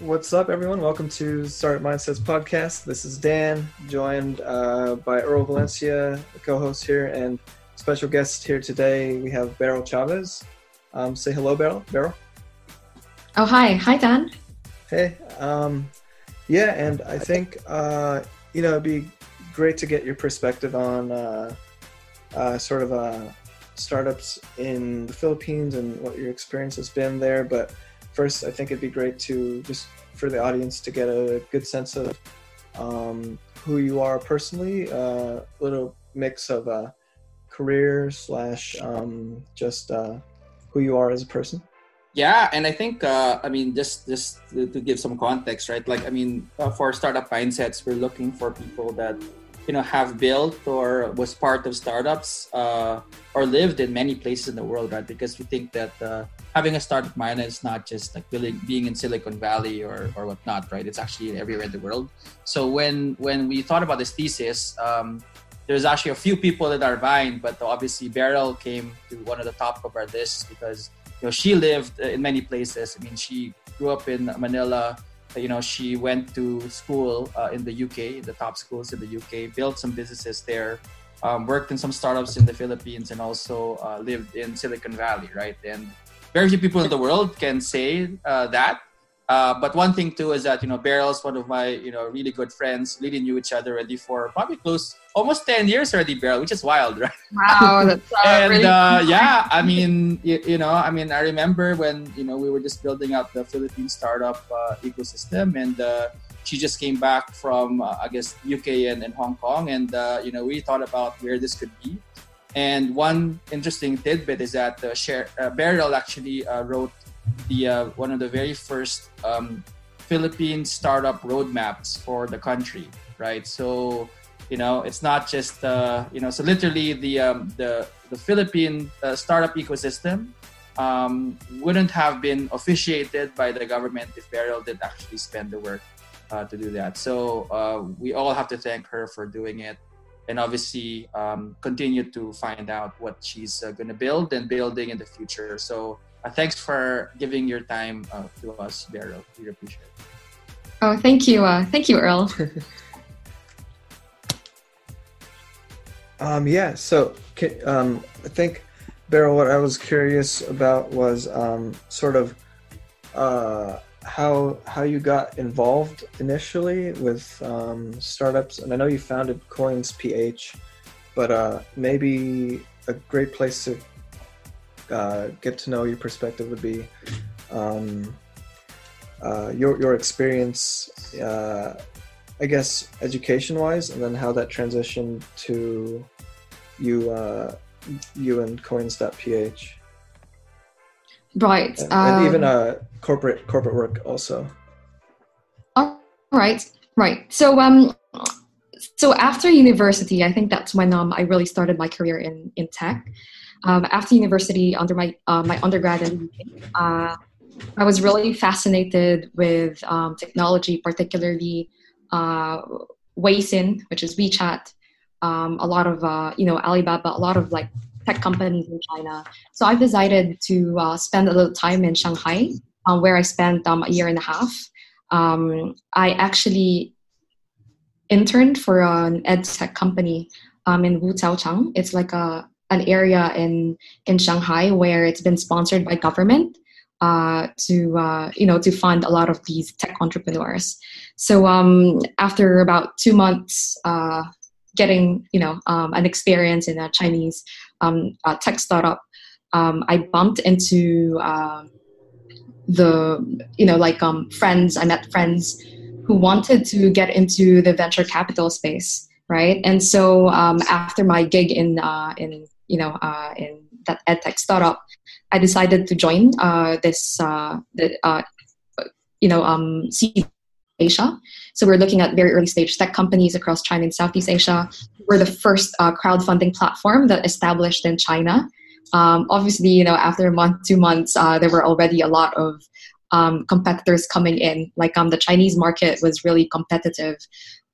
What's up, everyone? Welcome to Startup Mindsets podcast. This is Dan, joined uh, by Earl Valencia, co-host here, and special guest here today. We have Beryl Chavez. Um, say hello, Beryl. Beryl. Oh, hi. Hi, Dan. Hey. Um, yeah, and I think uh, you know it'd be great to get your perspective on uh, uh, sort of uh, startups in the Philippines and what your experience has been there. But first, I think it'd be great to just for the audience to get a good sense of um, who you are personally, a uh, little mix of uh, career slash um, just uh, who you are as a person. Yeah, and I think uh, I mean just just to, to, give some context, right? Like I mean, for startup mindsets, we're looking for people that you know have built or was part of startups uh, or lived in many places in the world, right? Because we think that uh, having a startup mind is not just like being, in Silicon Valley or or whatnot, right? It's actually everywhere in the world. So when when we thought about this thesis. Um, there's actually a few people that are vying, but obviously Beryl came to one of the top of our lists because you know she lived in many places. I mean, she grew up in Manila. You know, she went to school uh, in the UK, the top schools in the UK, built some businesses there, um, worked in some startups in the Philippines, and also uh, lived in Silicon Valley, right? And very few people in the world can say uh, that. Uh, but one thing too is that you know Beryl's one of my you know really good friends. Really knew each other already for probably close almost ten years already, Beryl, which is wild, right? Wow, that's uh, and really uh, yeah, I mean you, you, know I mean I remember when you know we were just building up the Philippine startup uh, ecosystem, and uh, she just came back from I guess UK and, and Hong Kong, and you know we thought about where this could be. And one interesting tidbit is that uh, Beryl actually wrote the uh, one of the very first um, Philippine startup roadmaps for the country, right? So you know it's not just uh, you know so literally the um, the the Philippine uh, startup ecosystem um, wouldn't have been officiated by the government if Beryl did actually spend the work uh, to do that. So uh, we all have to thank her for doing it. And obviously, um, continue to find out what she's uh, going to build and building in the future. So uh, thanks for giving your time uh, to us, Beryl. We appreciate it. Oh, thank you. Uh, thank you, Earl. um, yeah, so um, I think, Beryl, what I was curious about was um, sort of uh, how how you got involved initially with um, startups. And I know you founded Coins PH, but uh, maybe a great place to uh, get to know your perspective would be um, uh, your your experience, uh, I guess, education wise, and then how that transitioned to you uh, you and coins.ph. Right, and, um, and even uh, corporate corporate work also. All right, right. So um, so after university, I think that's when um, I really started my career in in tech. Um, after university, under my uh, my undergrad in uh, I was really fascinated with um, technology, particularly uh, Weixin, which is WeChat. Um, a lot of uh, you know Alibaba, a lot of like tech companies in China. So I've decided to uh, spend a little time in Shanghai, uh, where I spent um, a year and a half. Um, I actually interned for an ed tech company um, in Wujiaochang. It's like a an area in in Shanghai where it's been sponsored by government uh, to uh, you know to fund a lot of these tech entrepreneurs. So um, after about two months, uh, getting you know um, an experience in a Chinese um, tech startup, um, I bumped into um, the you know like um, friends. I met friends who wanted to get into the venture capital space right? And so after my gig in uh, in you know, uh, in that edtech startup, I decided to join uh, this, uh, the, uh, you know, um, Asia. So we're looking at very early stage tech companies across China and Southeast Asia. We're the first uh, crowdfunding platform that established in China. Um, obviously, you know, after a month, two months, uh, there were already a lot of um, competitors coming in. Like um, the Chinese market was really competitive.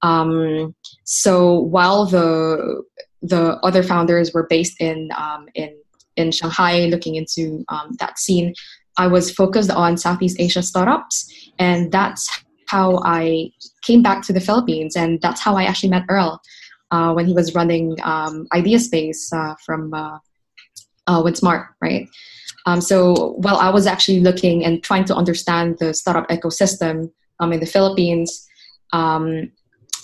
Um, so while the the other founders were based in um, in in Shanghai, looking into um, that scene. I was focused on Southeast Asia startups, and that's how I came back to the Philippines, and that's how I actually met Earl uh, when he was running um, Idea Space uh, from uh, uh, WinSmart, right? Um, so while I was actually looking and trying to understand the startup ecosystem um, in the Philippines, um,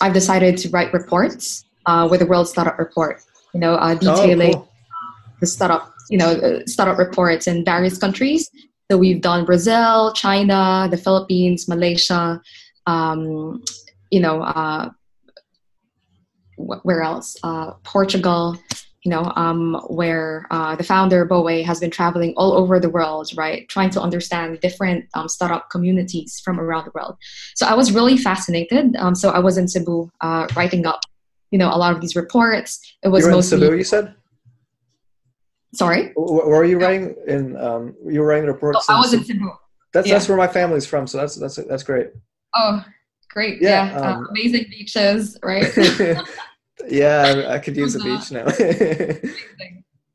I've decided to write reports uh, with the World Startup Report, you know, uh, detailing oh, cool. the startup, you know, startup reports in various countries. So we've done Brazil, China, the Philippines, Malaysia, um, you know, uh, where else? Uh, Portugal, you know, um, where uh, the founder Boe has been traveling all over the world, right, trying to understand different um, startup communities from around the world. So I was really fascinated. Um, so I was in Cebu uh, writing up, you know, a lot of these reports. It was You're mostly in Cebu, you said. Sorry. Where were you writing in? Um, you were writing reports. Oh, I was in Cebu. That's yeah. that's where my family's from. So that's that's that's great. Oh, great! Yeah, yeah. Um, uh, amazing beaches, right? yeah, I could use a beach now.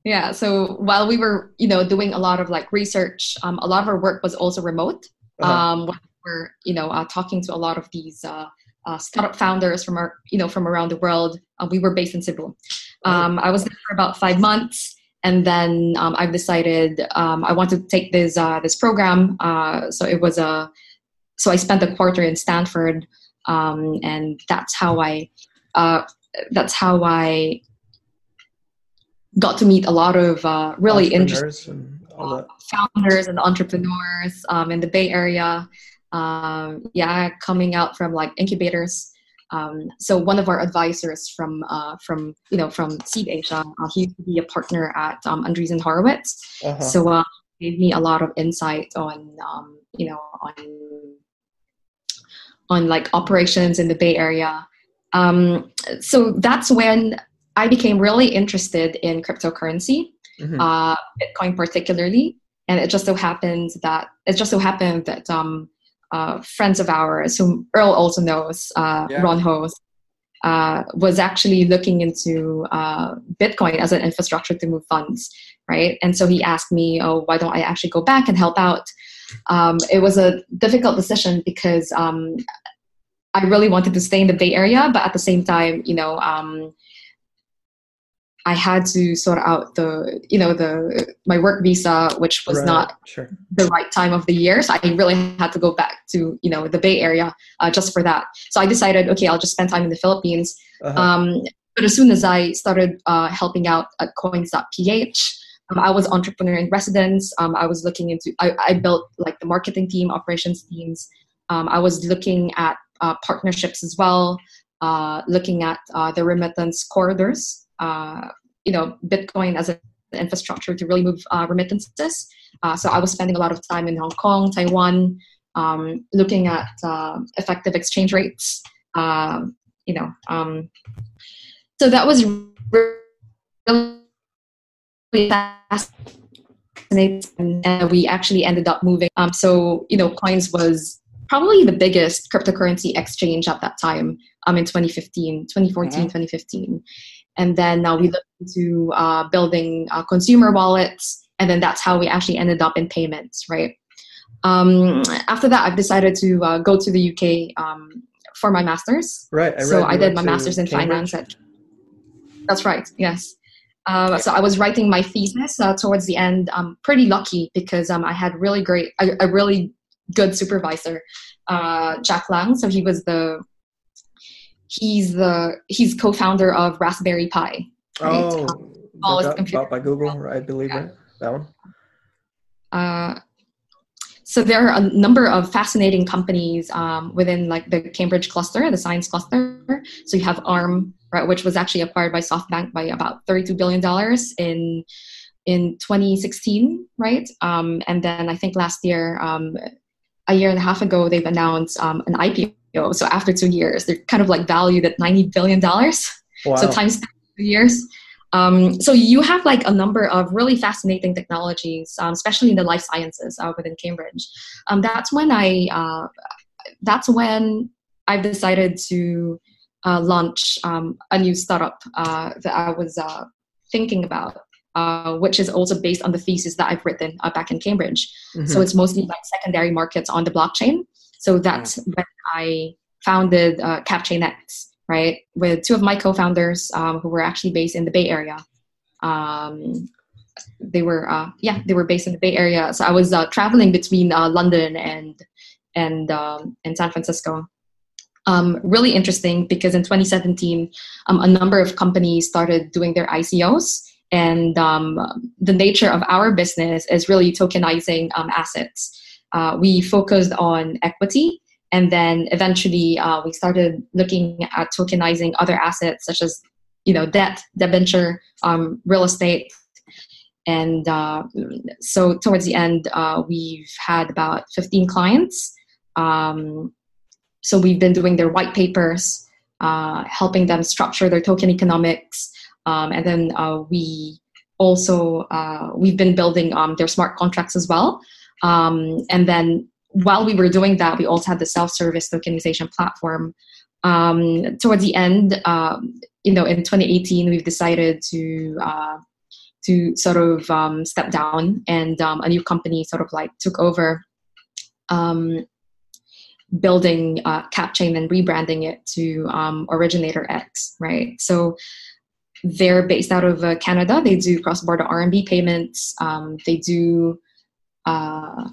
yeah. So while we were, you know, doing a lot of like research, um, a lot of our work was also remote. Uh-huh. Um, we're, you know, uh, talking to a lot of these uh, uh, startup founders from our, you know, from around the world. Uh, we were based in Cebu. Oh. Um, I was there for about five months, and then um, I've decided um, I want to take this uh, this program. Uh, so it was a, so I spent a quarter in Stanford, um, and that's how I uh, that's how I got to meet a lot of uh, really interesting uh, founders and entrepreneurs um, in the Bay Area. Um, yeah, coming out from like incubators. Um, so one of our advisors from uh, from you know from Seed Asia, uh, he used to be a partner at um, Andreessen Horowitz. Uh-huh. So uh, gave me a lot of insight on um, you know on on like operations in the Bay Area. Um, so that's when I became really interested in cryptocurrency, mm-hmm. uh, Bitcoin particularly. And it just so happened that it just so happened that um, uh, friends of ours, whom Earl also knows, uh, yeah. Ron Hose, uh, was actually looking into uh, Bitcoin as an infrastructure to move funds, right? And so he asked me, "Oh, why don't I actually go back and help out?" Um, it was a difficult decision because um, I really wanted to stay in the Bay Area, but at the same time, you know, um, I had to sort out the, you know, the my work visa, which was right, not sure. the right time of the year. So I really had to go back to, you know, the Bay Area uh, just for that. So I decided, okay, I'll just spend time in the Philippines. Uh-huh. Um, but as soon as I started uh, helping out at Coins.ph, um, I was entrepreneur in residence. Um, I was looking into, I, I, built like the marketing team, operations teams. Um, I was looking at uh, partnerships as well, uh, looking at uh, the remittance corridors, you know, Bitcoin as an infrastructure to really move remittances. so I was spending a lot of time in Hong Kong, Taiwan, um, looking at effective exchange rates. Um, you know, um, so that was really fascinating and we actually ended up moving um, so you know coins was probably the biggest cryptocurrency exchange at that time um, in 2015, 2014, mm-hmm. 2015. And then now we looked into uh, building uh, consumer wallets, and then that's how we actually ended up in payments, right? Um, after that, I've decided to uh, go to the UK um, for my master's. Right. I so I did my master's in Cambridge. finance. At, that's right. Yes. Uh, so I was writing my thesis uh, towards the end. I'm pretty lucky because um, I had really great, a, a really good supervisor, uh, Jack Lang. So he was the he's the he's co-founder of Raspberry Pi. Right? Oh, um, bought by Google. I believe yeah. right? That one. Uh, so there are a number of fascinating companies um, within like the Cambridge cluster, the science cluster. So you have ARM, right, which was actually acquired by SoftBank by about thirty-two billion dollars in in 2016, right? Um, and then I think last year um, a year and a half ago, they've announced um, an IPO. So after two years, they're kind of like valued at $90 billion. Wow. So times two years. Um, so you have like a number of really fascinating technologies, um, especially in the life sciences uh, within Cambridge. Um, that's when I, uh, that's when I've decided to uh, launch um, a new startup uh, that I was uh, thinking about uh, which is also based on the thesis that I've written uh, back in Cambridge. Mm-hmm. So it's mostly like secondary markets on the blockchain. So that's when I founded uh, CapChainX, right, with two of my co-founders um, who were actually based in the Bay Area. Um, they were, uh, yeah, they were based in the Bay Area. So I was uh, traveling between uh, London and and um, and San Francisco. Um, really interesting because in 2017, um, a number of companies started doing their ICOs, and um, the nature of our business is really tokenizing um, assets. Uh, we focused on equity, and then eventually uh, we started looking at tokenizing other assets such as, you know, debt, debenture, um, real estate, and uh, so towards the end, uh, we've had about 15 clients. Um, so we've been doing their white papers, uh, helping them structure their token economics, um, and then uh, we also we've been building um, their smart contracts as well. Um, and then while we were doing that, we also had the self-service tokenization platform. Um, towards the end, um, you know, in 2018, we've decided to uh, to sort of um, step down, and um, a new company sort of like took over building uh, CapChain and rebranding it to um, Originator X, right? So they're based out of uh, Canada. They do cross-border RMB payments. Um, they do. Uh,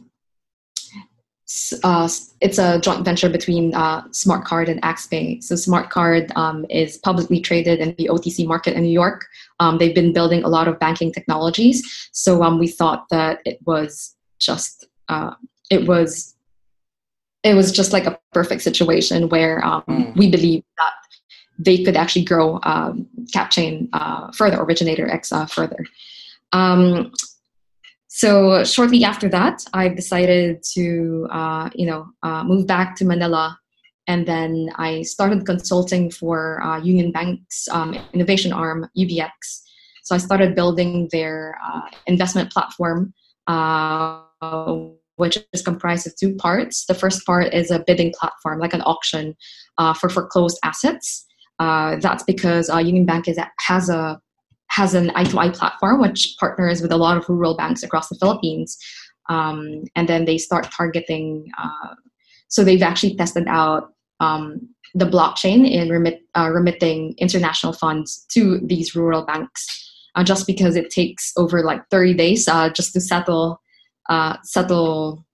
uh, it's a joint venture between uh, SmartCard and Axpay. So SmartCard um, is publicly traded in the OTC market in New York. Um, they've been building a lot of banking technologies. So um, we thought that it was just uh, it was it was just like a perfect situation where um, mm. we believe that they could actually grow um, CapChain uh, further, Originator X uh, further. So shortly after that, I've decided to, uh, you know, uh, move back to Manila, and then I started consulting for uh, Union Bank's um, innovation arm, UBX. So I started building their uh, investment platform which is comprised of two parts. The first part is a bidding platform, like an auction uh, for foreclosed assets. Uh, that's because uh, Union Bank is, has a has an I2I platform which partners with a lot of rural banks across the Philippines, um, and then they start targeting. Uh, so they've actually tested out um, the blockchain in remit, uh, remitting international funds to these rural banks. Uh, just because it takes over like 30 days just to settle uh, settle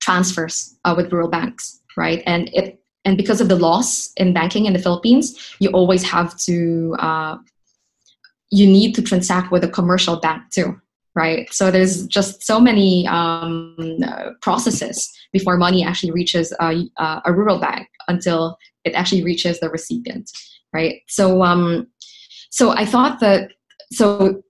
transfers uh, with rural banks, right? And it and because of the laws in banking in the Philippines, you always have to uh, you need to transact with a commercial bank too, right? So there's just so many um, processes before money actually reaches a, a, rural bank until it actually reaches the recipient, right? So um, so I thought that so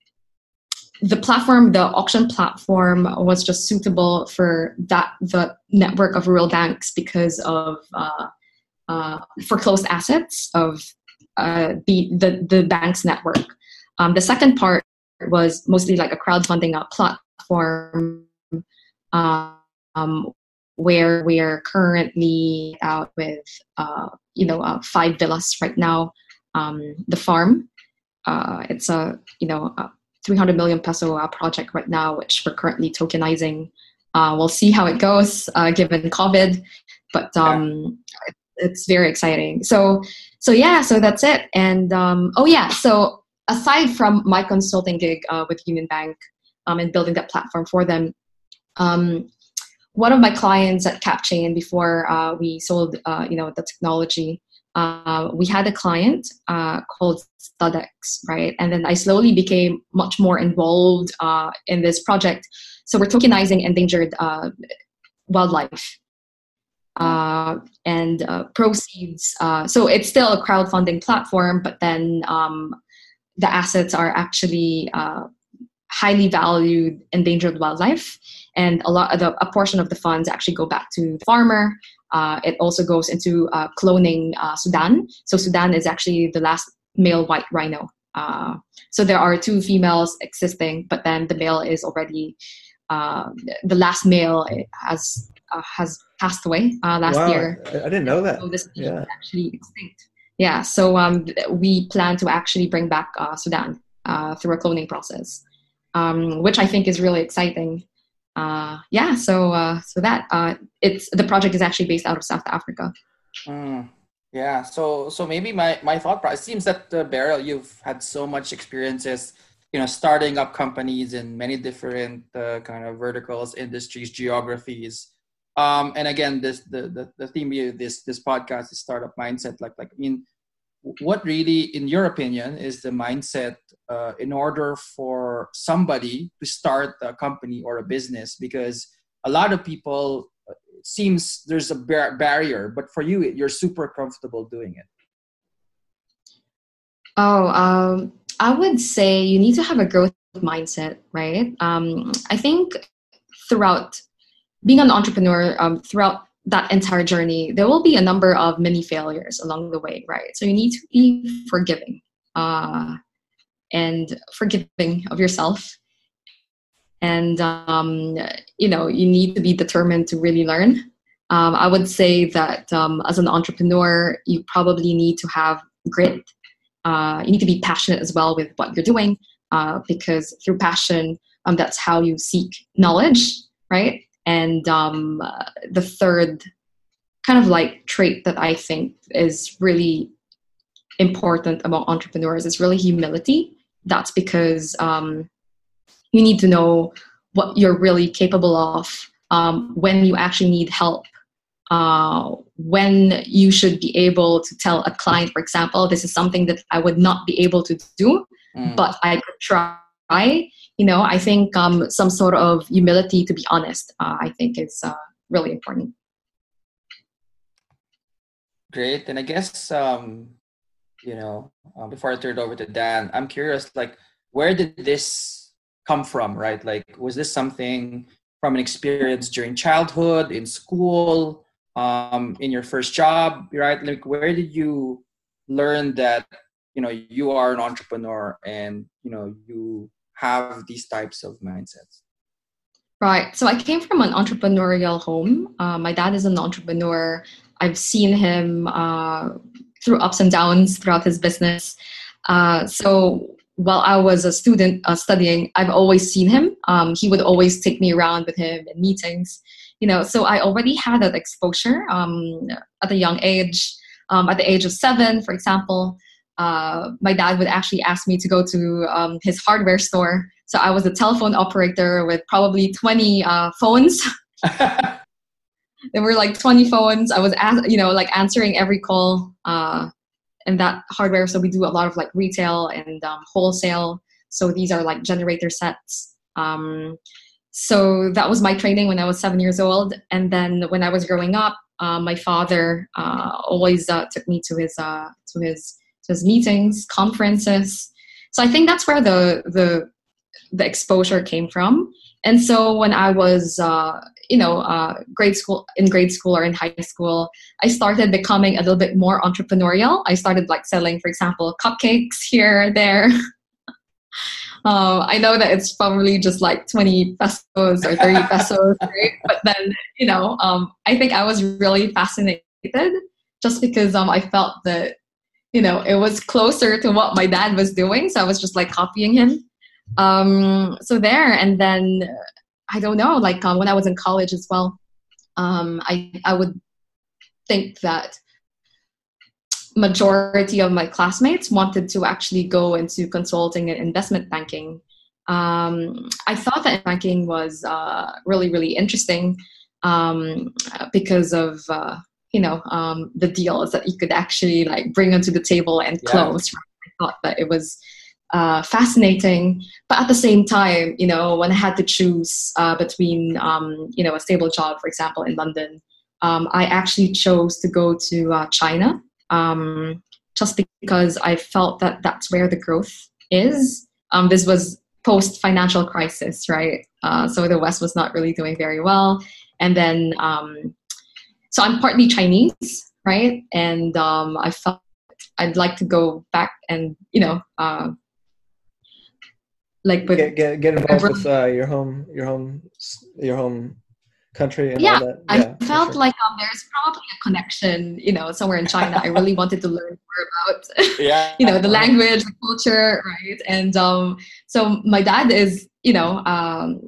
the platform, the auction platform, was just suitable for that the network of rural banks because of uh, uh, foreclosed assets of uh, the, the the bank's network. Um, the second part was mostly like a crowdfunding uh, platform um, where we are currently out with uh, you know uh, five villas right now. Um, the farm. it's a you know 300 million peso uh, project right now, which we're currently tokenizing. Uh, we'll see how it goes uh, given COVID, but um, yeah. it's very exciting. So, so yeah, so that's it. And um, oh yeah, so aside from my consulting gig uh, with Union Bank um, and building that platform for them, um, one of my clients at CapChain before uh, we sold, uh, you know, the technology, uh, we had a client uh, called Studex, right? And then I slowly became much more involved uh, in this project. So we're tokenizing endangered uh, wildlife. Uh, and uh, proceeds. so it's still a crowdfunding platform, but then um, the assets are actually highly valued endangered wildlife and a lot of the, a portion of the funds actually go back to the farmer uh, it also goes into uh, cloning uh, Sudan. So Sudan is actually the last male white rhino. Uh, so there are two females existing, but then the male is already uh, the last male has uh, has passed away last wow. year. I didn't know that. So this yeah. is actually extinct. Yeah. So um, we plan to actually bring back Sudan uh, through a cloning process, um, which I think is really exciting. Uh, yeah, so uh, so that uh, it's the project is actually based out of South Africa. Mm, yeah, so so maybe my my thought process seems that uh, Beryl, you've had so much experiences, you know, starting up companies in many different uh, kind of verticals, industries, geographies. Um, and again, this the, the the theme of this this podcast is startup mindset. Like like I mean, what really, in your opinion, is the mindset uh, in order for somebody to start a company or a business? Because a lot of people uh, seems there's a bar- barrier, but for you, you're super comfortable doing it. Oh, um, I would say you need to have a growth mindset, right? Um, I think throughout being an entrepreneur, um, throughout that entire journey, there will be a number of mini failures along the way, right? So you need to be forgiving uh, and forgiving of yourself. And, um, you know, you need to be determined to really learn. Um, I would say that um, as an entrepreneur, you probably need to have grit. Uh, you need to be passionate as well with what you're doing uh, because through passion, um, that's how you seek knowledge, right? And um, the third kind of like trait that I think is really important among entrepreneurs is really humility. That's because um, you need to know what you're really capable of um, when you actually need help. Uh, when you should be able to tell a client, for example, this is something that I would not be able to do, mm. but I could try you know, I think um, some sort of humility, to be honest, uh, I think is uh, really important. Great, and I guess um, you know, uh, before I turn it over to Dan, I'm curious, like, where did this come from? Right, like, was this something from an experience during childhood, in school, um, in your first job? Right, like, where did you learn that you know you are an entrepreneur and you know you have these types of mindsets? Right. So I came from an entrepreneurial home. Uh, my dad is an entrepreneur. I've seen him uh, through ups and downs throughout his business. Uh, so while I was a student uh, studying, I've always seen him. Um, he would always take me around with him in meetings. You know, so I already had that exposure um, at a young age. Um, at the age of seven, for example, uh, my dad would actually ask me to go to um, his hardware store. So I was a telephone operator with probably 20 uh, phones. there were like 20 phones. I was, you know, like answering every call uh, in that hardware. So we do a lot of like retail and um, wholesale. So these are like generator sets. Um, so that was my training when I was seven years old. And then when I was growing up, uh, my father uh, always uh, took me to his uh, to his his meetings, conferences. So I think that's where the the the exposure came from. And so when I was, uh, you know, uh, grade school in grade school or in high school, I started becoming a little bit more entrepreneurial. I started like selling, for example, cupcakes here there. Uh, I know that it's probably just like 20 pesos or 30 pesos, right? But then, you know, um, I think I was really fascinated just because um, I felt that you know, it was closer to what my dad was doing. So I was just like copying him. Um, so there, and then I don't know, like um, when I was in college as well, um, I, I would think that majority of my classmates wanted to actually go into consulting and investment banking. Um, I thought that banking was uh, really, really interesting um, because of uh, you know um, the deals that you could actually like bring onto the table and close. Yeah. I thought that it was uh, fascinating, but at the same time, you know, when I had to choose uh, between um, you know a stable job, for example, in London, um, I actually chose to go to uh, China um, just because I felt that that's where the growth is. Um, this was post financial crisis, right? Uh, so the West was not really doing very well, and then um, so I'm partly Chinese, right? And um, I felt I'd like to go back and you know, uh, like with get get, get involved with uh, your home your home your home country and yeah, all that? Yeah, I felt sure. like um, there's probably a connection, you know, somewhere in China. I really wanted to learn more about, yeah. you know, the language, the culture, right? And um, so my dad is, you know, um,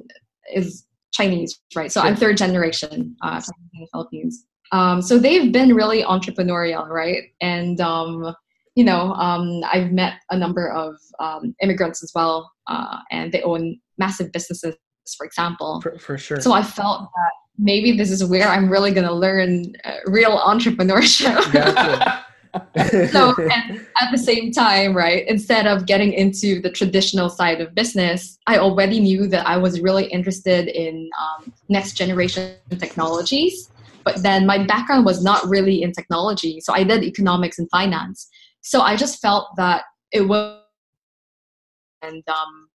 is Chinese, right? So I'm third generation uh, from the Philippines. Um, so they've been really entrepreneurial, right? And um, you know, um, I've met a number of um, immigrants as well, uh, and they own massive businesses, for example. For, for sure. So I felt that maybe this is where I'm really going to learn uh, real entrepreneurship. Gotcha. so and at the same time right instead of getting into the traditional side of business i already knew that i was really interested in um, next generation technologies but then my background was not really in technology so i did economics and finance so i just felt that it was and um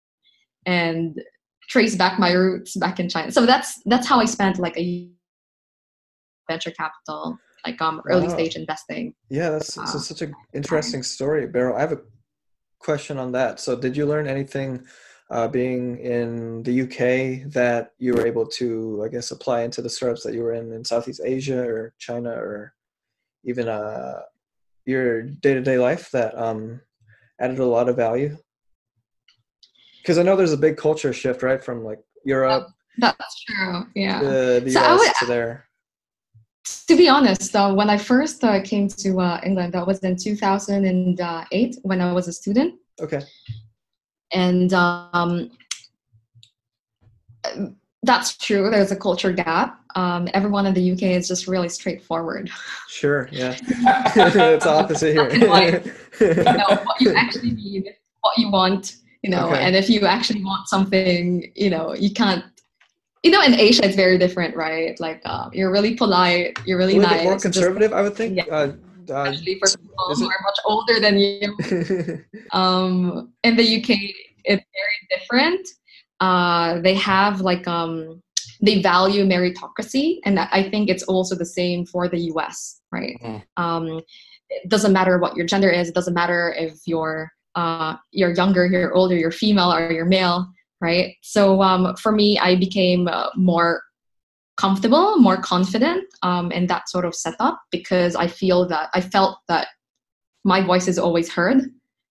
and trace back my roots back in china so that's that's how i spent like a venture capital like um early Wow. stage investing Yeah, that's, Uh, such an interesting story, Beryl. I have a question on that. So, did you learn anything uh, being in the UK that you were able to, I guess, apply into the startups that you were in in Southeast Asia or China or even uh, your day to day life that um, added a lot of value? Because I know there's a big culture shift, right, from like Europe, That's true. Yeah. to the So US would- to there. to be honest, uh, when I first uh, came to uh, England, that was in 2008 when I was a student. Okay. And um, that's true. There's a culture gap. Um, everyone in the UK is just really straightforward. Sure. Yeah. it's opposite here. Black and white. you know what you actually need, what you want, you know, Okay. and if you actually want something, you know, you can't. You know, in Asia, it's very different, right? Like, um, you're really polite, you're really a nice. more just- conservative, I would think. Yeah. Uh, uh, especially for people who are much older than you. Um, in the UK, it's very different. Uh, they have like um, they value meritocracy, and I think it's also the same for the US, right? Mm. Um, it doesn't matter what your gender is. It doesn't matter if you're uh, you're younger, you're older, you're female, or you're male, right? So um, for me, I became uh, more comfortable, more confident um, in that sort of setup because I feel that I felt that my voice is always heard,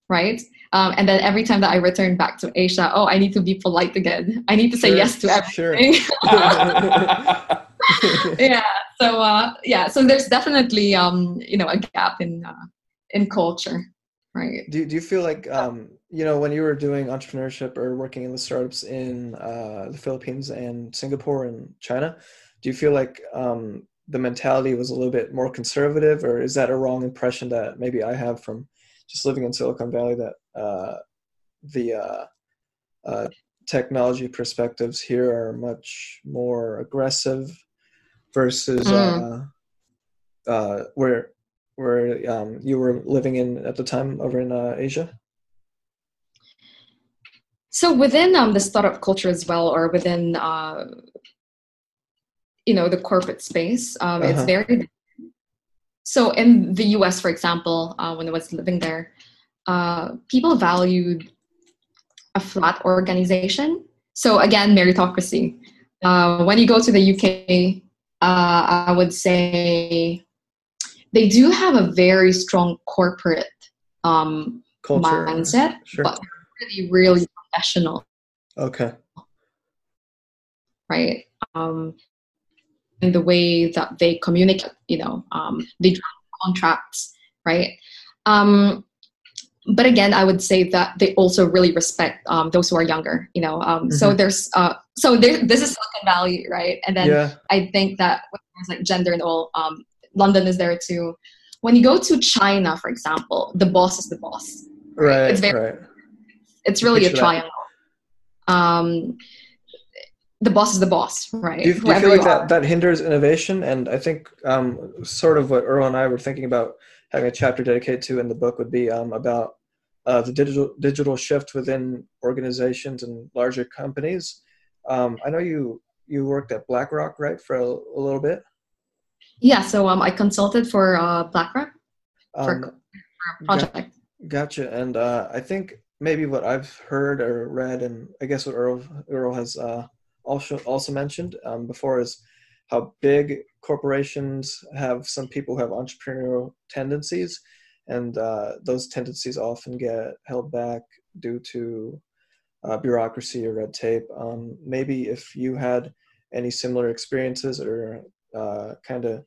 right? Um, and then every time that I return back to Asia, oh, I need to be polite again. I need to say Sure, yes to sure. everything. yeah. So uh, yeah. So there's definitely um, you know a gap in uh, in culture, right? do, do you feel like um, you know when you were doing entrepreneurship or working in the startups in uh, the philippines and singapore and china do you feel like um, the mentality was a little bit more conservative or is that a wrong impression that maybe i have from just living in silicon valley that uh, the uh, uh, technology perspectives here are much more aggressive versus Mm. uh, uh, where where um, you were living in at the time over in uh, Asia? So within um, the startup culture as well, or within uh, you know the corporate space, um, it's Uh-huh. very. So in the U.S., for example, uh, when I was living there, uh, people valued a flat organization. So again, meritocracy. Uh, when you go to the UK, uh, I would say they do have a very strong corporate um, Culture. mindset, Sure. but they're really, really professional, Okay. right? Um, and the way that they communicate, you know, um, they draw contracts, right? Um, but again, I would say that they also really respect um, those who are younger, you know. Um, So Mhm. there's, uh, so there, this is Silicon Valley, right? And then yeah. I think that when there's like gender and all, um, London is there too. When you go to China, for example, the boss is the boss. Right. It's very- right. It's really a Picture triangle. Um, the boss is the boss, right? Do you, do you feel like you that, that hinders innovation? And I think um, sort of what Earl and I were thinking about having a chapter dedicated to in the book would be um, about uh, the digital digital shift within organizations and larger companies. Um, I know you you worked at BlackRock, right, for a, a little bit. Yeah, so um, I consulted for uh, BlackRock for, Um, for a project. Gotcha. And uh, I think maybe what I've heard or read, and I guess what Earl Earl has uh, also also mentioned um, before is how big corporations have some people who have entrepreneurial tendencies, and uh, those tendencies often get held back due to uh, bureaucracy or red tape. Um, maybe if you had any similar experiences or uh, kind of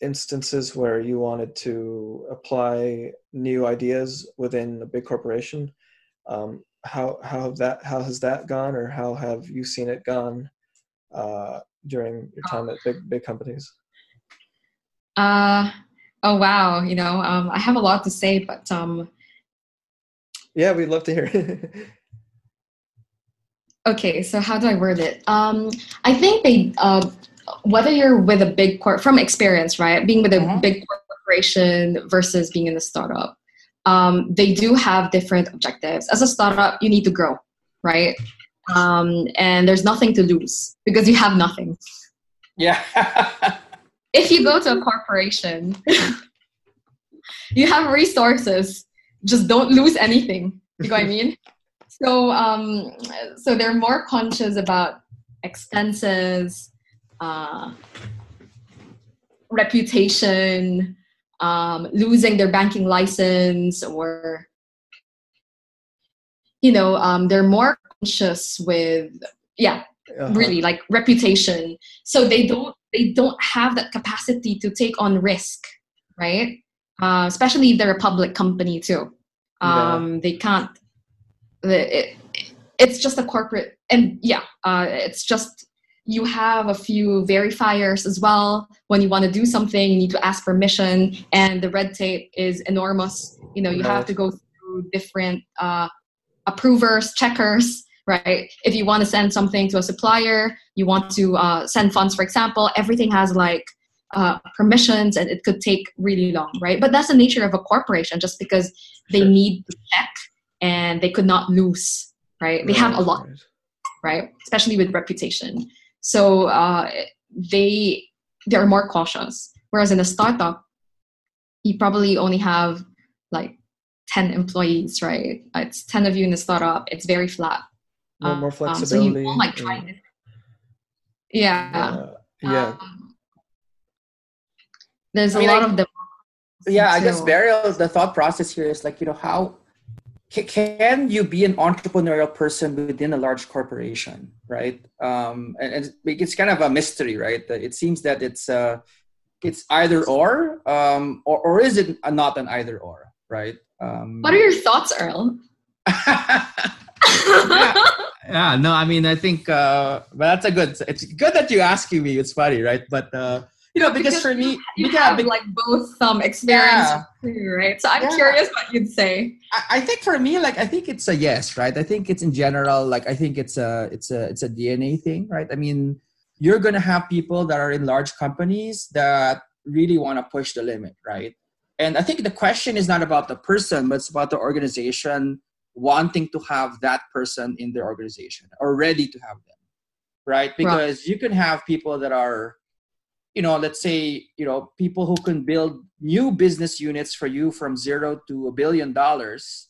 instances where you wanted to apply new ideas within a big corporation um, how how that how has that gone or how have you seen it gone uh, during your time at big big companies? Uh oh wow you know um, i have a lot to say but um yeah we'd love to hear. Okay so how do i word it? Um i think they uh whether you're with a big corp from experience, right? Being with a mm-hmm. big corporation versus being in a startup, um, they do have different objectives. As a startup, you need to grow, right? Um, and there's nothing to lose because you have nothing. Yeah. if you go to a corporation, you have resources. Just don't lose anything. You know what I mean? So, um, so they're more conscious about expenses, uh, reputation, um, losing their banking license, or you know, um, they're more conscious with yeah, uh-huh. really like reputation. So they don't they don't have that capacity to take on risk, right? Uh, especially if they're a public company too. Um, yeah. They can't. It, it's just a corporate, and yeah, uh, it's just you have a few verifiers as well. When you want to do something you need to ask permission and the red tape is enormous. You know you right. have to go through different uh, approvers checkers right? If you want to send something to a supplier you want to uh, send funds for example everything has like uh, permissions and it could take really long right? But that's the nature of a corporation just because they sure. need to check and they could not lose right? They have a lot right? Especially with reputation so uh, they they're more cautious. Whereas in a startup, you probably only have like 10 employees, right? It's 10 of you in the startup. It's very flat. More, more flexibility. Um, so you like trying yeah. Yeah. yeah. Um, there's I mean, a lot I, of them. Yeah, I guess Beryl, the thought process here is like, you know, how can you be an entrepreneurial person within a large corporation right? Um, and, and, it's kind of a mystery right? It seems that it's uh, it's either or, um, or or is it not an either or right? Um, what are your thoughts earl? Yeah, yeah, no i mean i think uh, but that's a good it's good that you're asking me it's funny right? But uh, you know because, because for me you yeah, have like both some experience yeah. too, right so i'm yeah. curious what you'd say I, I, think for me like i think it's a yes right i think it's in general like i think it's a it's a it's a dna thing right i mean you're gonna have people that are in large companies that really want to push the limit right and i think the question is not about the person but it's about the organization wanting to have that person in their organization or ready to have them right because right. you can have people that are you know let's say you know people who can build new business units for you from zero to a billion dollars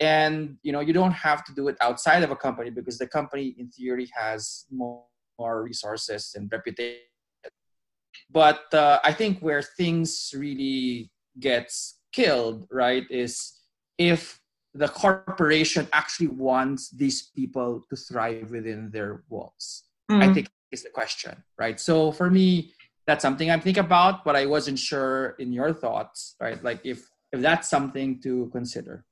and you know you don't have to do it outside of a company because the company in theory has more, more resources and reputation. But uh, i think where things really gets killed right is if the corporation actually wants these people to thrive within their walls. Mm. i think is the question right? So for me that's something I'm thinking about, but I wasn't sure in your thoughts, right? Like if if that's something to consider.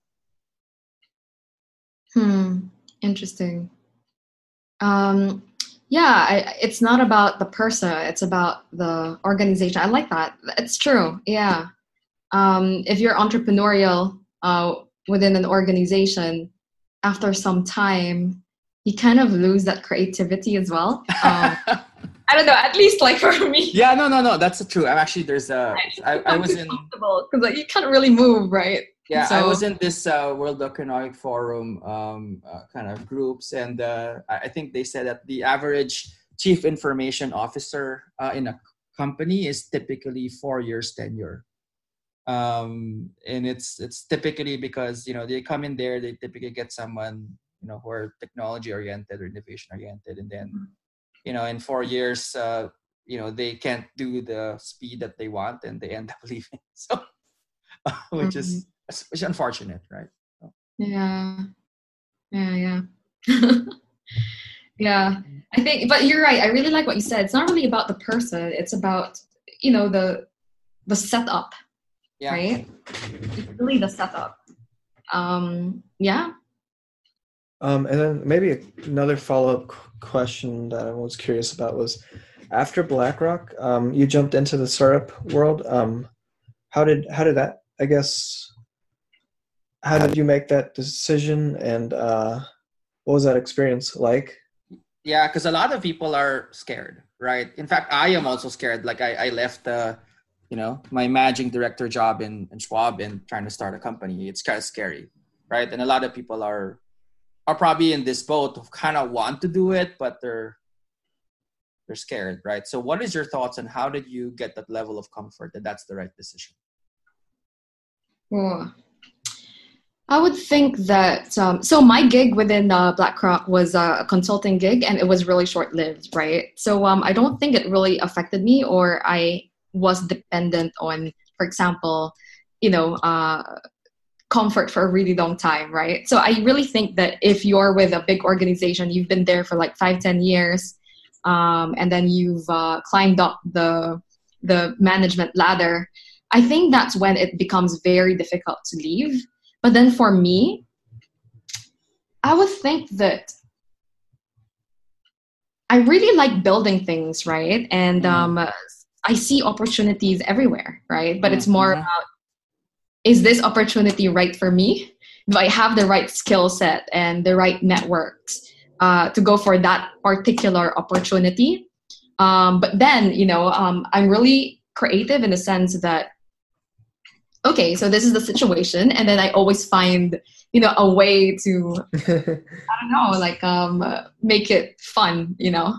Hmm. Interesting. Um, yeah, I, it's not about the person; it's about the organization. I like that. It's true. Yeah. Um, if you're entrepreneurial uh, within an organization, after some time, you kind of lose that creativity as well. Um, I don't know. At least like for me. Yeah, no, no, no. That's true. I'm actually there's a. I, I was in because like you can't really move, right? Yeah, so, I was in this uh, World Economic Forum um, uh, kind of groups, and uh, I think they said that the average chief information officer uh, in a company is typically four years tenure. Um, and it's it's typically because you know they come in there, they typically get someone you know who are technology oriented or innovation oriented, and then you know in four years uh, you know they can't do the speed that they want and they end up leaving so which is Mm-hmm. which is unfortunate right Yeah. Yeah, yeah. yeah. I think but you're right. I really like what you said. It's not really about the person, it's about, you know, the the setup, yeah right? It's really the setup. Um yeah. Um, and then maybe another follow-up question that I was curious about was after BlackRock, um, you jumped into the startup world. Um, how did how did that? I guess how did you make that decision, and uh, what was that experience like? yeah because a lot of people are scared right in fact i am also scared like i, I left uh, you know my managing director job in, in schwab and trying to start a company it's kind of scary right and a lot of people are are probably in this boat of kind of want to do it but they're they're scared right so what is your thoughts on how did you get that level of comfort that that's the right decision Oh. I would think that um, so my gig within uh, BlackRock was a consulting gig and it was really short lived, right? So um, I don't think it really affected me or I was dependent on, for example, you know, uh, comfort for a really long time, right? So I really think that if you're with a big organization, you've been there for like five, ten years, um, and then you've uh, climbed up the the management ladder, I think that's when it becomes very difficult to leave. But then for me, I would think that I really like building things, right? And Mhm. um, I see opportunities everywhere, right? But it's more Mhm. about is this opportunity right for me? Do I have the right skill set and the right networks uh, to go for that particular opportunity? Um, but then, you know, um, I'm really creative in the sense that okay, so this is the situation, and then I always find you know a way to I don't know, like um, make it fun, you know.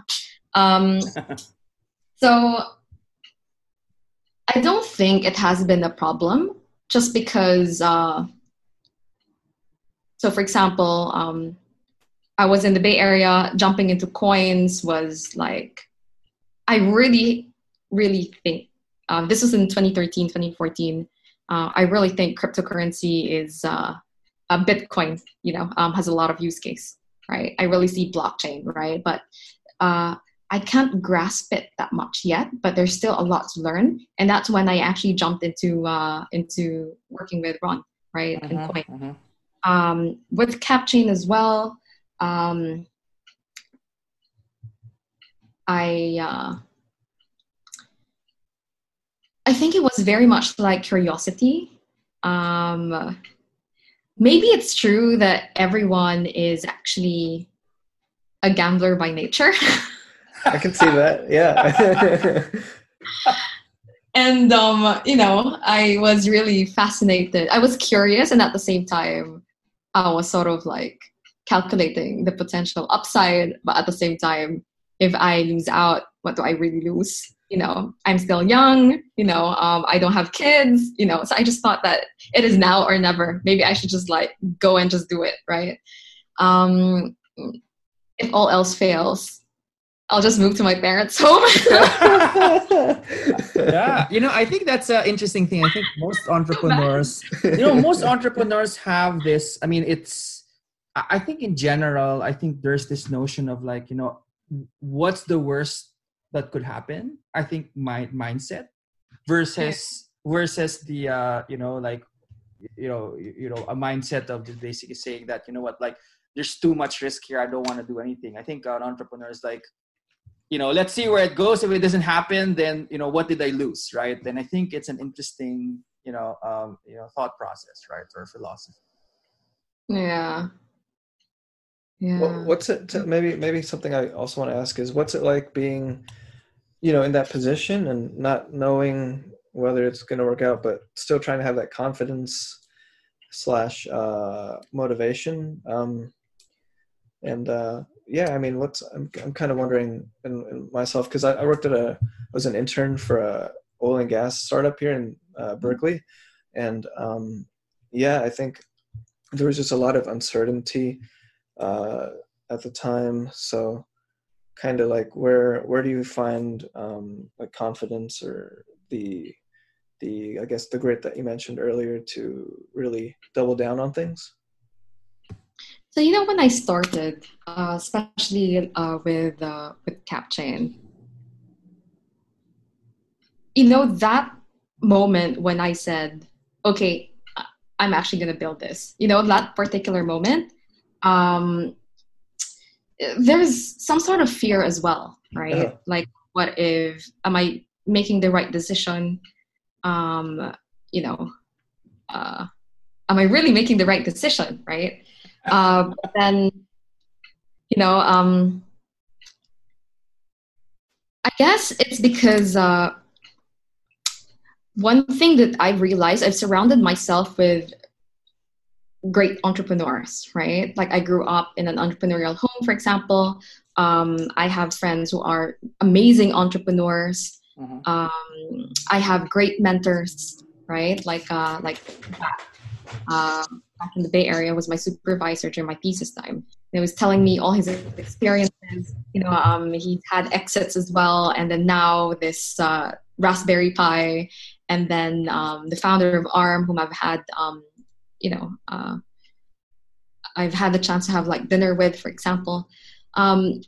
Um, so I don't think it has been a problem, just because. Uh, so, for example, um, I was in the Bay Area. Jumping into coins was like, I really, really think um, this was in 2013, 2014. Uh, I really think cryptocurrency is uh, a Bitcoin, you know, um, has a lot of use case, right? I really see blockchain, right? But uh, I can't grasp it that much yet. But there's still a lot to learn, and that's when I actually jumped into uh, into working with Ron, right, and Mhm, Coin mhm. um, with CapChain as well. Um, I uh, I think it was very much like curiosity. Um, maybe it's true that everyone is actually a gambler by nature. I can see that. Yeah. and um, you know, I was really fascinated. I was curious, and at the same time, I was sort of like calculating the potential upside, but at the same time, if I lose out, what do I really lose? You know, I'm still young. You know, um, I don't have kids. You know, so I just thought that it is now or never. Maybe I should just like go and just do it, right? Um, if all else fails, I'll just move to my parents' home. yeah you know i think that's an interesting thing. I think most entrepreneurs you know most entrepreneurs have this i mean it's i I think in general i think there's this notion of like you know what's the worst that could happen i think my mindset versus versus the uh you know like you know you you know a mindset of just basically saying that you know what like there's too much risk here i don't want to do anything. I think an entrepreneur is like you know let's see where it goes if it doesn't happen then you know what did i lose right and i think it's an interesting you know um you know thought process right or philosophy yeah. Yeah. What- what's it? To, maybe maybe something I also want to ask is what's it like being, you know, in that position and not knowing whether it's going to work out, but still trying to have that confidence slash uh, motivation. Um, and uh, yeah, I mean, what's I'm I'm kind of wondering in, in myself because I, I worked at a I was an intern for a oil and gas startup here in uh, Berkeley, and um, yeah, I think there was just a lot of uncertainty uh, at the time. So kind of like where where do you find um, like confidence or the the I guess the grit that you mentioned earlier to really double down on things? So you know when I started, uh, especially uh, with uh, with CapChain, you know that moment when I said, "Okay, I'm actually going to build this," you know that particular moment. Um, there's some sort of fear as well, right? Uh-huh. Like, what if am I making the right decision? Um, you know, uh, am I really making the right decision, right? Uh, then you know um, i guess it's because uh, one thing that i've realized i've surrounded myself with great entrepreneurs right? Like i grew up in an entrepreneurial home for example. Um, i have friends who are amazing entrepreneurs. Mm-hmm. um, i have great mentors right? Like uh, like uh, back in the Bay Area was my supervisor during my thesis time. And he was telling me all his experiences. You know, um, he's had exits as well, and then now this uh, Raspberry Pi, and then um, the founder of ARM, whom I've had, um, you know, uh, I've had the chance to have like dinner with, for example. Um,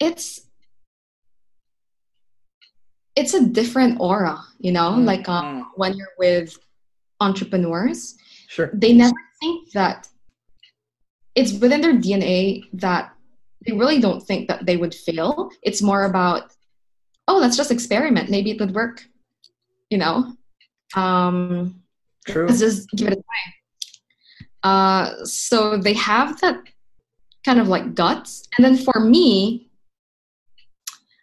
it's it's a different aura, you know, mm-hmm. like um, when you're with entrepreneurs Sure. They never think that it's within their DNA that they really don't think that they would fail. It's more about, oh, let's just experiment. Maybe it would work. You know? Um, True. Let's just give it a try. Uh, so they have that kind of like guts. And then for me,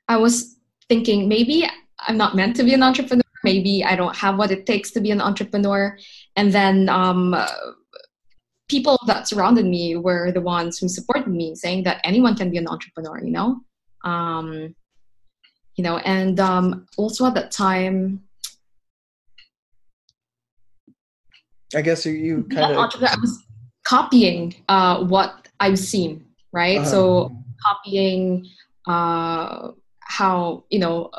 I was thinking maybe I'm not meant to be an entrepreneur maybe I don't have what it takes to be an entrepreneur. And then um, people that surrounded me were the ones who supported me, saying that anyone can be an entrepreneur, you know? Um, you know, and um, also at that time, I guess you, you kind of. I was copying uh, what I've seen, right? Uh-huh. So copying. Uh, how you know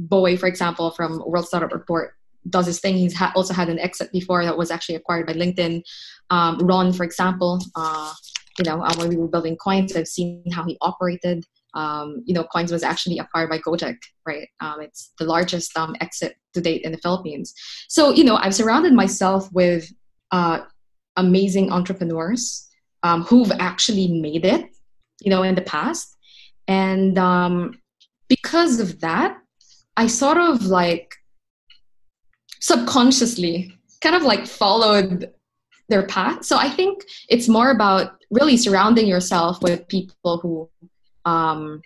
Bowei, for example, from World Startup Report, does his thing. He's ha- also had an exit before that was actually acquired by LinkedIn. Um, Ron, for example, uh, you know, uh, when we were building Coins, I've seen how he operated. Um, you know, Coins was actually acquired by Gojek, right? Um, it's the largest um, exit to date in the Philippines. So, you know, I've surrounded myself with uh, amazing entrepreneurs um, who've actually made it, you know, in the past. And um, because of that, I sort of like subconsciously kind of like followed their path. So I think it's more about really surrounding yourself with people who um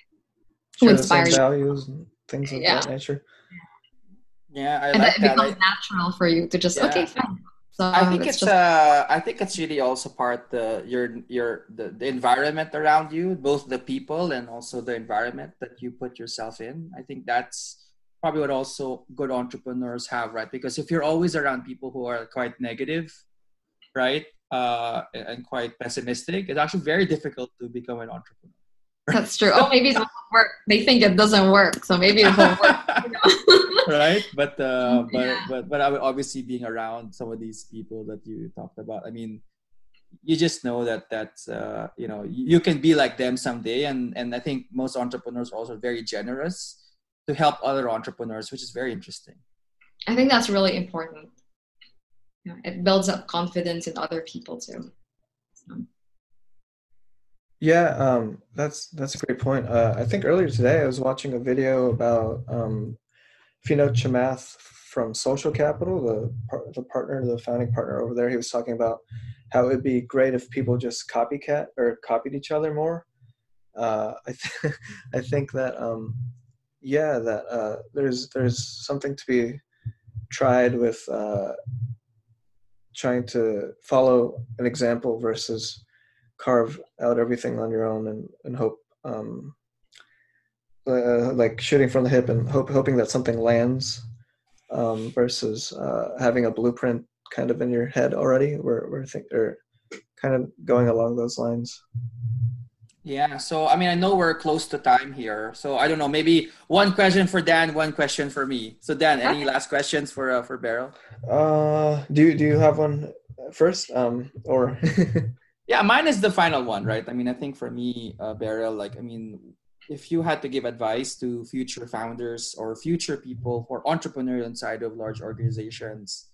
who Share inspire you. values and things of yeah. that nature. Yeah, I and like it becomes I, natural for you to just yeah. okay, fine. So I think it's just... uh I think it's really also part the your your the, the environment around you, both the people and also the environment that you put yourself in. I think that's probably what also good entrepreneurs have, right? Because if you're always around people who are quite negative, right, uh, and quite pessimistic, it's actually very difficult to become an entrepreneur. That's true. Oh, maybe it won't work. They think it doesn't work, so maybe it won't work. right? But uh, but yeah. but but obviously being around some of these people that you talked about, I mean, you just know that that uh, you know you can be like them someday, and and I think most entrepreneurs are also very generous to help other entrepreneurs, which is very interesting. I think that's really important. Yeah, it builds up confidence in other people too. So. Yeah, um, that's that's a great point. Uh, I think earlier today I was watching a video about um, Vinod Chamath from Social Capital, the the partner, the founding partner over there. He was talking about how it'd be great if people just copycat or copied each other more. Uh, I th- I think that um, yeah, that uh, there's there's something to be tried with uh, trying to follow an example versus carve out everything on your own and, and hope um, uh, like shooting from the hip and hope, hoping that something lands um, versus uh, having a blueprint kind of in your head already we're, we're think or kind of going along those lines Yeah, so I mean, I know we're close to time here, so I don't know. Maybe one question for Dan, one question for me. So Dan, any last questions for uh, for Beryl? Uh, do you do you have one first? Um, or yeah, mine is the final one, right? I mean, I think for me, uh, Beryl, like, I mean, if you had to give advice to future founders or future people or entrepreneurs inside of large organizations,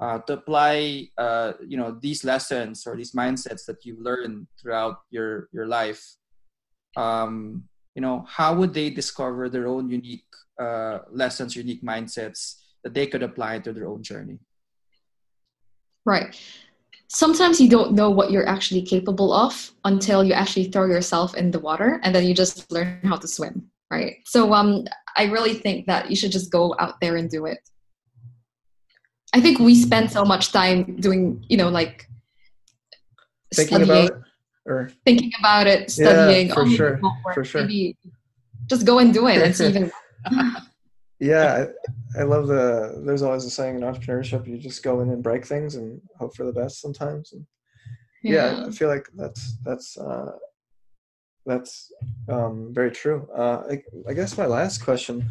uh, to apply uh, you know these lessons or these mindsets that you've learned throughout your your life um, you know how would they discover their own unique uh, lessons unique mindsets that they could apply to their own journey right sometimes you don't know what you're actually capable of until you actually throw yourself in the water and then you just learn how to swim right so um i really think that you should just go out there and do it I think we spend so much time doing, you know, like thinking studying, about it or thinking about it, studying. Yeah, for oh, sure. For sure. Maybe just go and do it see even. yeah, I, I, love the. There's always a saying in entrepreneurship: you just go in and break things and hope for the best sometimes. And yeah, yeah I feel like that's that's uh, that's um, very true. Uh, I, I guess my last question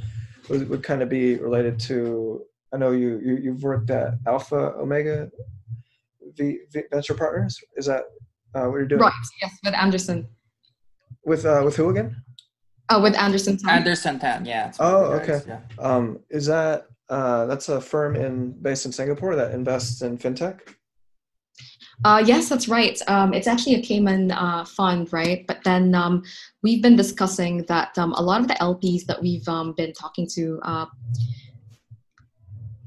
would, would kind of be related to I know you, you you've worked at Alpha Omega v, v Venture Partners. Is that uh, what you're doing? Right. Yes, with Anderson. With uh, with who again? Oh, with Anderson Tan. Anderson Tan. Yeah. Oh, okay. Yeah. Um, is that uh, that's a firm in based in Singapore that invests in fintech? Uh, yes, that's right. Um, it's actually a Cayman uh, fund, right? But then um, we've been discussing that um, a lot of the LPs that we've um, been talking to, uh,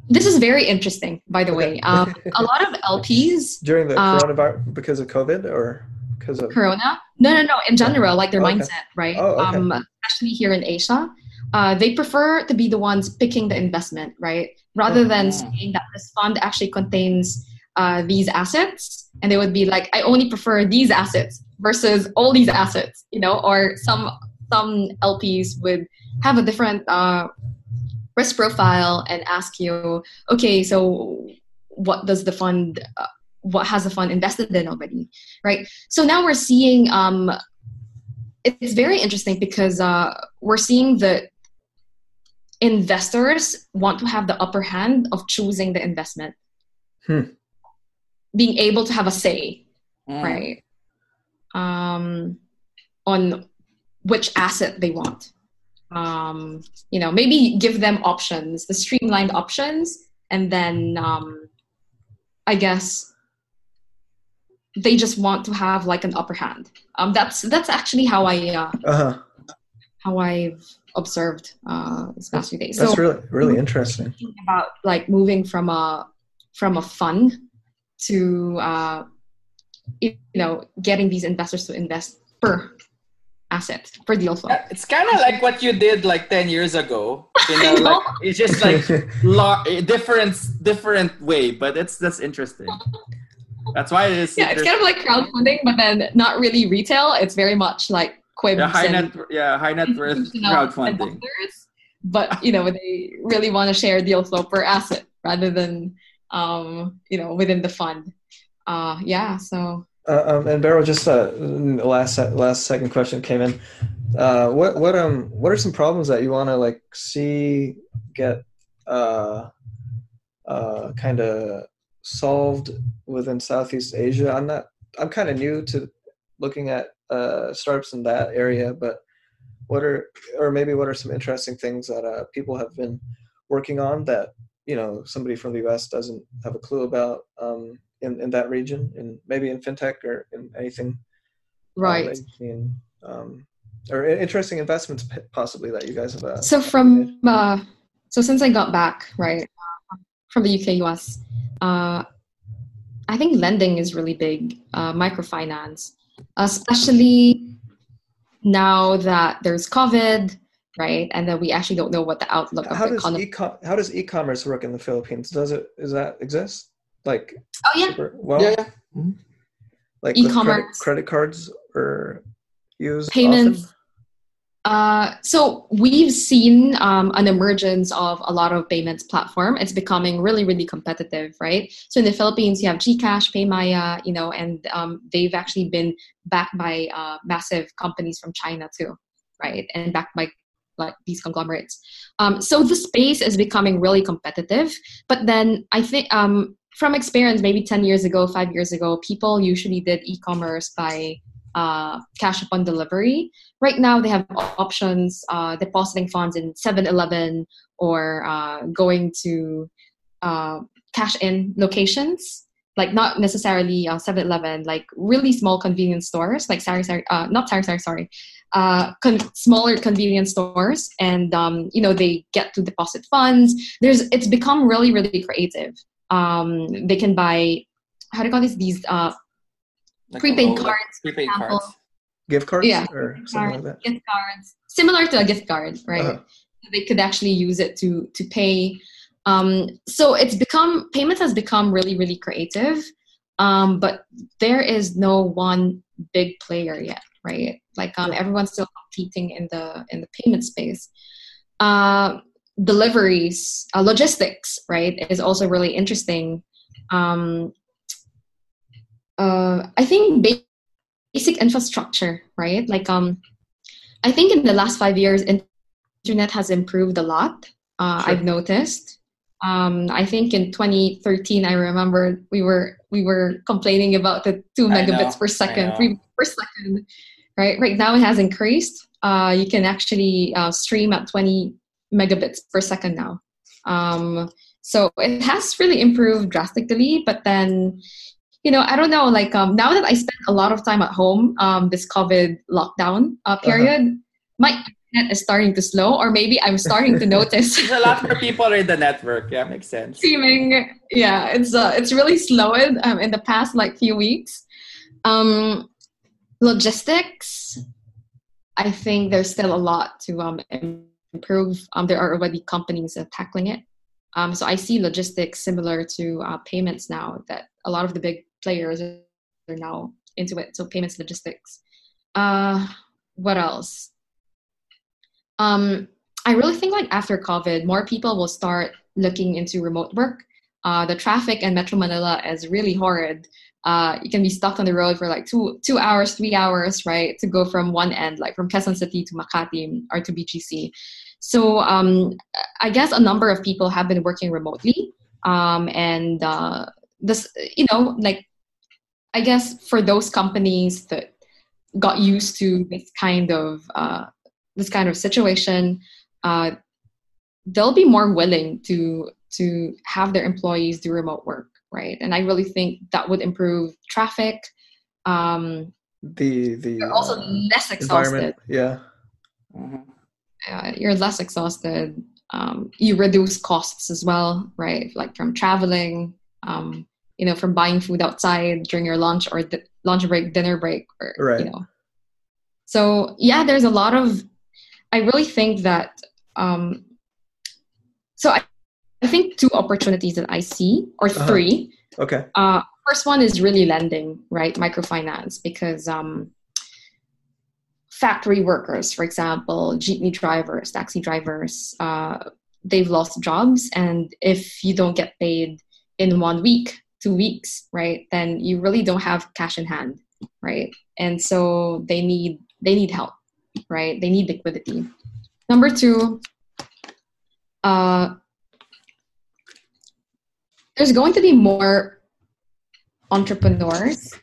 this is very interesting, by the way. Um, a lot of LPs during the uh, coronavirus because of COVID or because of Corona. No, no, no. In general, like their okay. mindset, right? Oh, okay. Especially here in Asia, uh, they prefer to be the ones picking the investment, right? Rather oh, than saying that this fund actually contains uh, these assets, and they would be like, I only prefer these assets versus all these assets, you know. Or some some LPs would have a different uh, risk profile and ask you, okay, so what does the fund, uh, what has the fund invested in already, right? So now we're seeing, um, it's very interesting because uh, we're seeing that investors want to have the upper hand of choosing the investment, hmm. being able to have a say, mm. right? Um, on which asset they want um, you know maybe give them options the streamlined options and then um, i guess they just want to have like an upper hand um, that's that's actually how i uh, uh-huh. how i've observed uh, this past few days that's so, really really interesting about like moving from a from a fund to uh, you know getting these investors to invest per asset per deal flow. It's kind of like what you did like 10 years ago. You know, know. Like, it's just like lo- different different way, but it's that's interesting. That's why it is. Yeah, it's kind of like crowdfunding, but then not really retail. It's very much like Quibs yeah, high net yeah high net worth crowdfunding. But you know they really want to share deal flow per asset rather than um, you know within the fund. Uh, yeah, so uh, um, and Beryl, just uh, last last second question came in. Uh, what what um what are some problems that you want to like see get uh, uh, kind of solved within Southeast Asia? I'm not. I'm kind of new to looking at uh, startups in that area, but what are or maybe what are some interesting things that uh, people have been working on that you know somebody from the U.S. doesn't have a clue about? Um, in, in that region and maybe in fintech or in anything uh, right um, or interesting investments possibly that you guys have uh, so from uh, so since i got back right from the uk us uh, i think lending is really big uh, microfinance especially now that there's covid right and then we actually don't know what the outlook how of the economy e-com- how does e-commerce work in the philippines does it does that exist like oh yeah super, well yeah, yeah. Mm-hmm. like e-commerce credit, credit, cards or used payments often? Uh, so we've seen um, an emergence of a lot of payments platform. It's becoming really, really competitive, right? So in the Philippines, you have GCash, PayMaya, you know, and um, they've actually been backed by uh, massive companies from China too, right? And backed by like these conglomerates. Um, so the space is becoming really competitive. But then I think um, from experience, maybe 10 years ago, five years ago, people usually did e-commerce by uh, cash upon delivery. Right now, they have options uh, depositing funds in 7-Eleven or uh, going to uh, cash in locations, like not necessarily 7-Eleven, uh, like really small convenience stores, like Sari Sari, uh, not Sari Sari, sorry, con- smaller convenience stores, and um, you know they get to deposit funds. There's it's become really really creative. Um, they can buy how do you call this these like prepaid cards. Prepaid cards. Gift cards? Yeah. Or something like that? Gift cards. Similar to a gift card, right? Uh-huh. They could actually use it to to pay. Um, so it's become payments has become really really creative, um, but there is no one big player yet, right? Like um, everyone's still competing in the in the payment space. Uh, deliveries, uh, logistics, right, is also really interesting. Um, uh, I think basic infrastructure, right? Like um, I think in the last five years, internet has improved a lot. Uh, sure. I've noticed. Um, I think in 2013, I remember we were we were complaining about the two megabits per second, three per second. Right, right now it has increased. Uh, you can actually uh, stream at 20 megabits per second now. Um, so it has really improved drastically. But then, you know, I don't know, like um, now that I spend a lot of time at home, um, this COVID lockdown uh, uh-huh. period, uh-huh. my internet is starting to slow, or maybe I'm starting to notice. There's a lot more people in the network. Yeah, makes sense. Streaming, yeah, it's uh, it's really slowed um, in the past like few weeks. Um, logistics, I think there's still a lot to um, improve. Um, there are already companies are tackling it. Um, so I see logistics similar to uh, payments now that a lot of the big players are now into it. So payments, logistics. Uh, what else? Um, I really think like after COVID, more people will start looking into remote work. Uh, the traffic in Metro Manila is really horrid. Uh, you can be stuck on the road for like two two hours, three hours, right, to go from one end, like from Quezon City to Makati or to BGC. So um, I guess a number of people have been working remotely, um, and uh, this, you know, like I guess for those companies that got used to this kind of uh, this kind of situation, uh, they'll be more willing to to have their employees do remote work, right? And I really think that would improve traffic. Um, the the also uh, less exhausted. Yeah. Mm-hmm. Uh, you're less exhausted. Um, you reduce costs as well, right? Like from traveling, um, you know from buying food outside during your lunch or the lunch break dinner break or right. you know so yeah there's a lot of i really think that um so i, I think two opportunities that i see or uh-huh. three okay uh first one is really lending right microfinance because um factory workers for example jeepney drivers taxi drivers uh they've lost jobs and if you don't get paid in one week two weeks, right, then you really don't have cash in hand, right? And so they need they need help, right? They need liquidity. Number two, uh, there's going to be more entrepreneurs,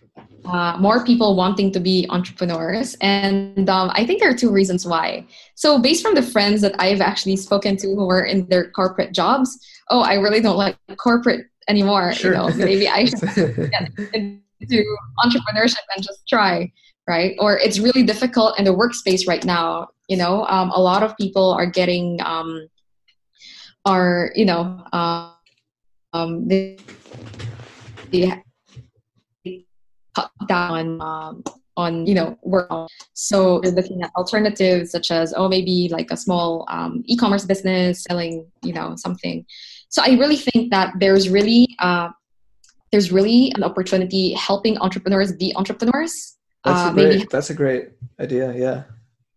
uh, more people wanting to be entrepreneurs. And um, I think there are two reasons why. So, based from the friends that I've actually spoken to who were in their corporate jobs, oh, I really don't like corporate anymore. Sure. You know, maybe I should get into entrepreneurship and just try, right? Or it's really difficult in the workspace right now. You know, um, a lot of people are getting um, are you know uh, um, they, they cut down um, on you know work so they're looking at alternatives such as oh maybe like a small um, e-commerce business selling you know something so I really think that there's really uh, there's really an opportunity helping entrepreneurs be entrepreneurs. That's uh, a great. That's a great idea. Yeah.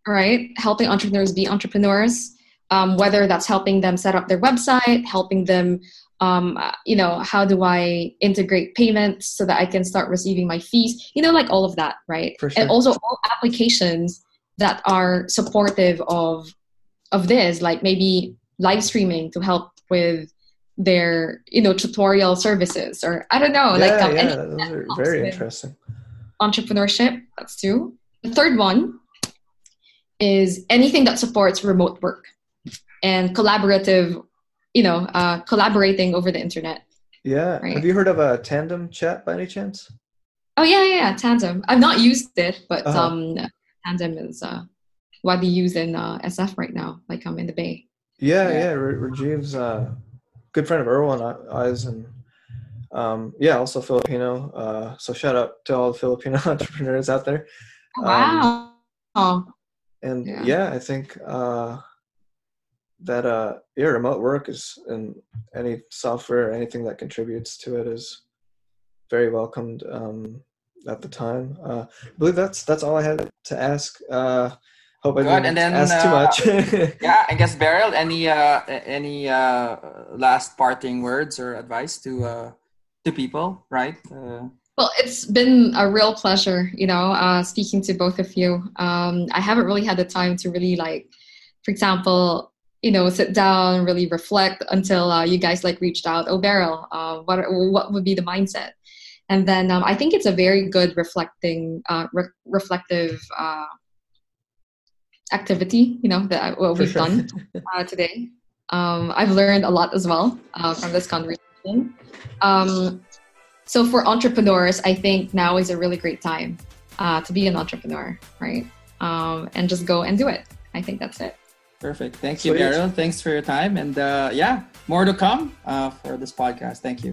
right? Helping entrepreneurs be entrepreneurs, um, whether that's helping them set up their website, helping them, um, uh, you know, how do I integrate payments so that I can start receiving my fees, you know, like all of that, right? For sure. And also all applications that are supportive of of this, like maybe live streaming to help with their you know tutorial services or i don't know yeah, like um, yeah, those are very interesting. entrepreneurship that's two the third one is anything that supports remote work and collaborative you know uh, collaborating over the internet Yeah. Right. Have you heard of a tandem chat by any chance? oh yeah yeah, yeah tandem i've not used it but Uh-huh. um tandem is uh widely used in uh, sf right now like i'm in the bay Yeah, Yeah. yeah. Rajiv's uh, good friend of Erwin Eyes, and um, yeah, also Filipino. Uh, so shout out to all the Filipino entrepreneurs out there. Um, wow oh, And Yeah. yeah, I think uh, that uh, yeah, remote work is and any software, anything that contributes to it is very welcomed um, at the time. Uh, I believe that's that's all I had to ask. Uh, hope I Good, didn't and then, ask too uh, much. Yeah, I guess Beryl, any uh, any uh, last parting words or advice to uh, to people, right? Uh, Well, it's been a real pleasure, you know, uh, speaking to both of you. Um, I haven't really had the time to really like, for example, you know, sit down, really reflect until uh, you guys like reached out. Oh, Beryl, uh, what what would be the mindset? And then um, I think it's a very good reflecting, uh, re- reflective uh, activity. You know, that what For we've sure. done uh, today. Um, I've learned a lot as well uh, from this conversation. Um, so for entrepreneurs, I think now is a really great time uh, to be an entrepreneur, right? Um, and just go and do it. I think that's it. perfect. Thank you, Sweet. Thanks for your time, and uh, yeah, more to come uh, for this podcast. Thank you.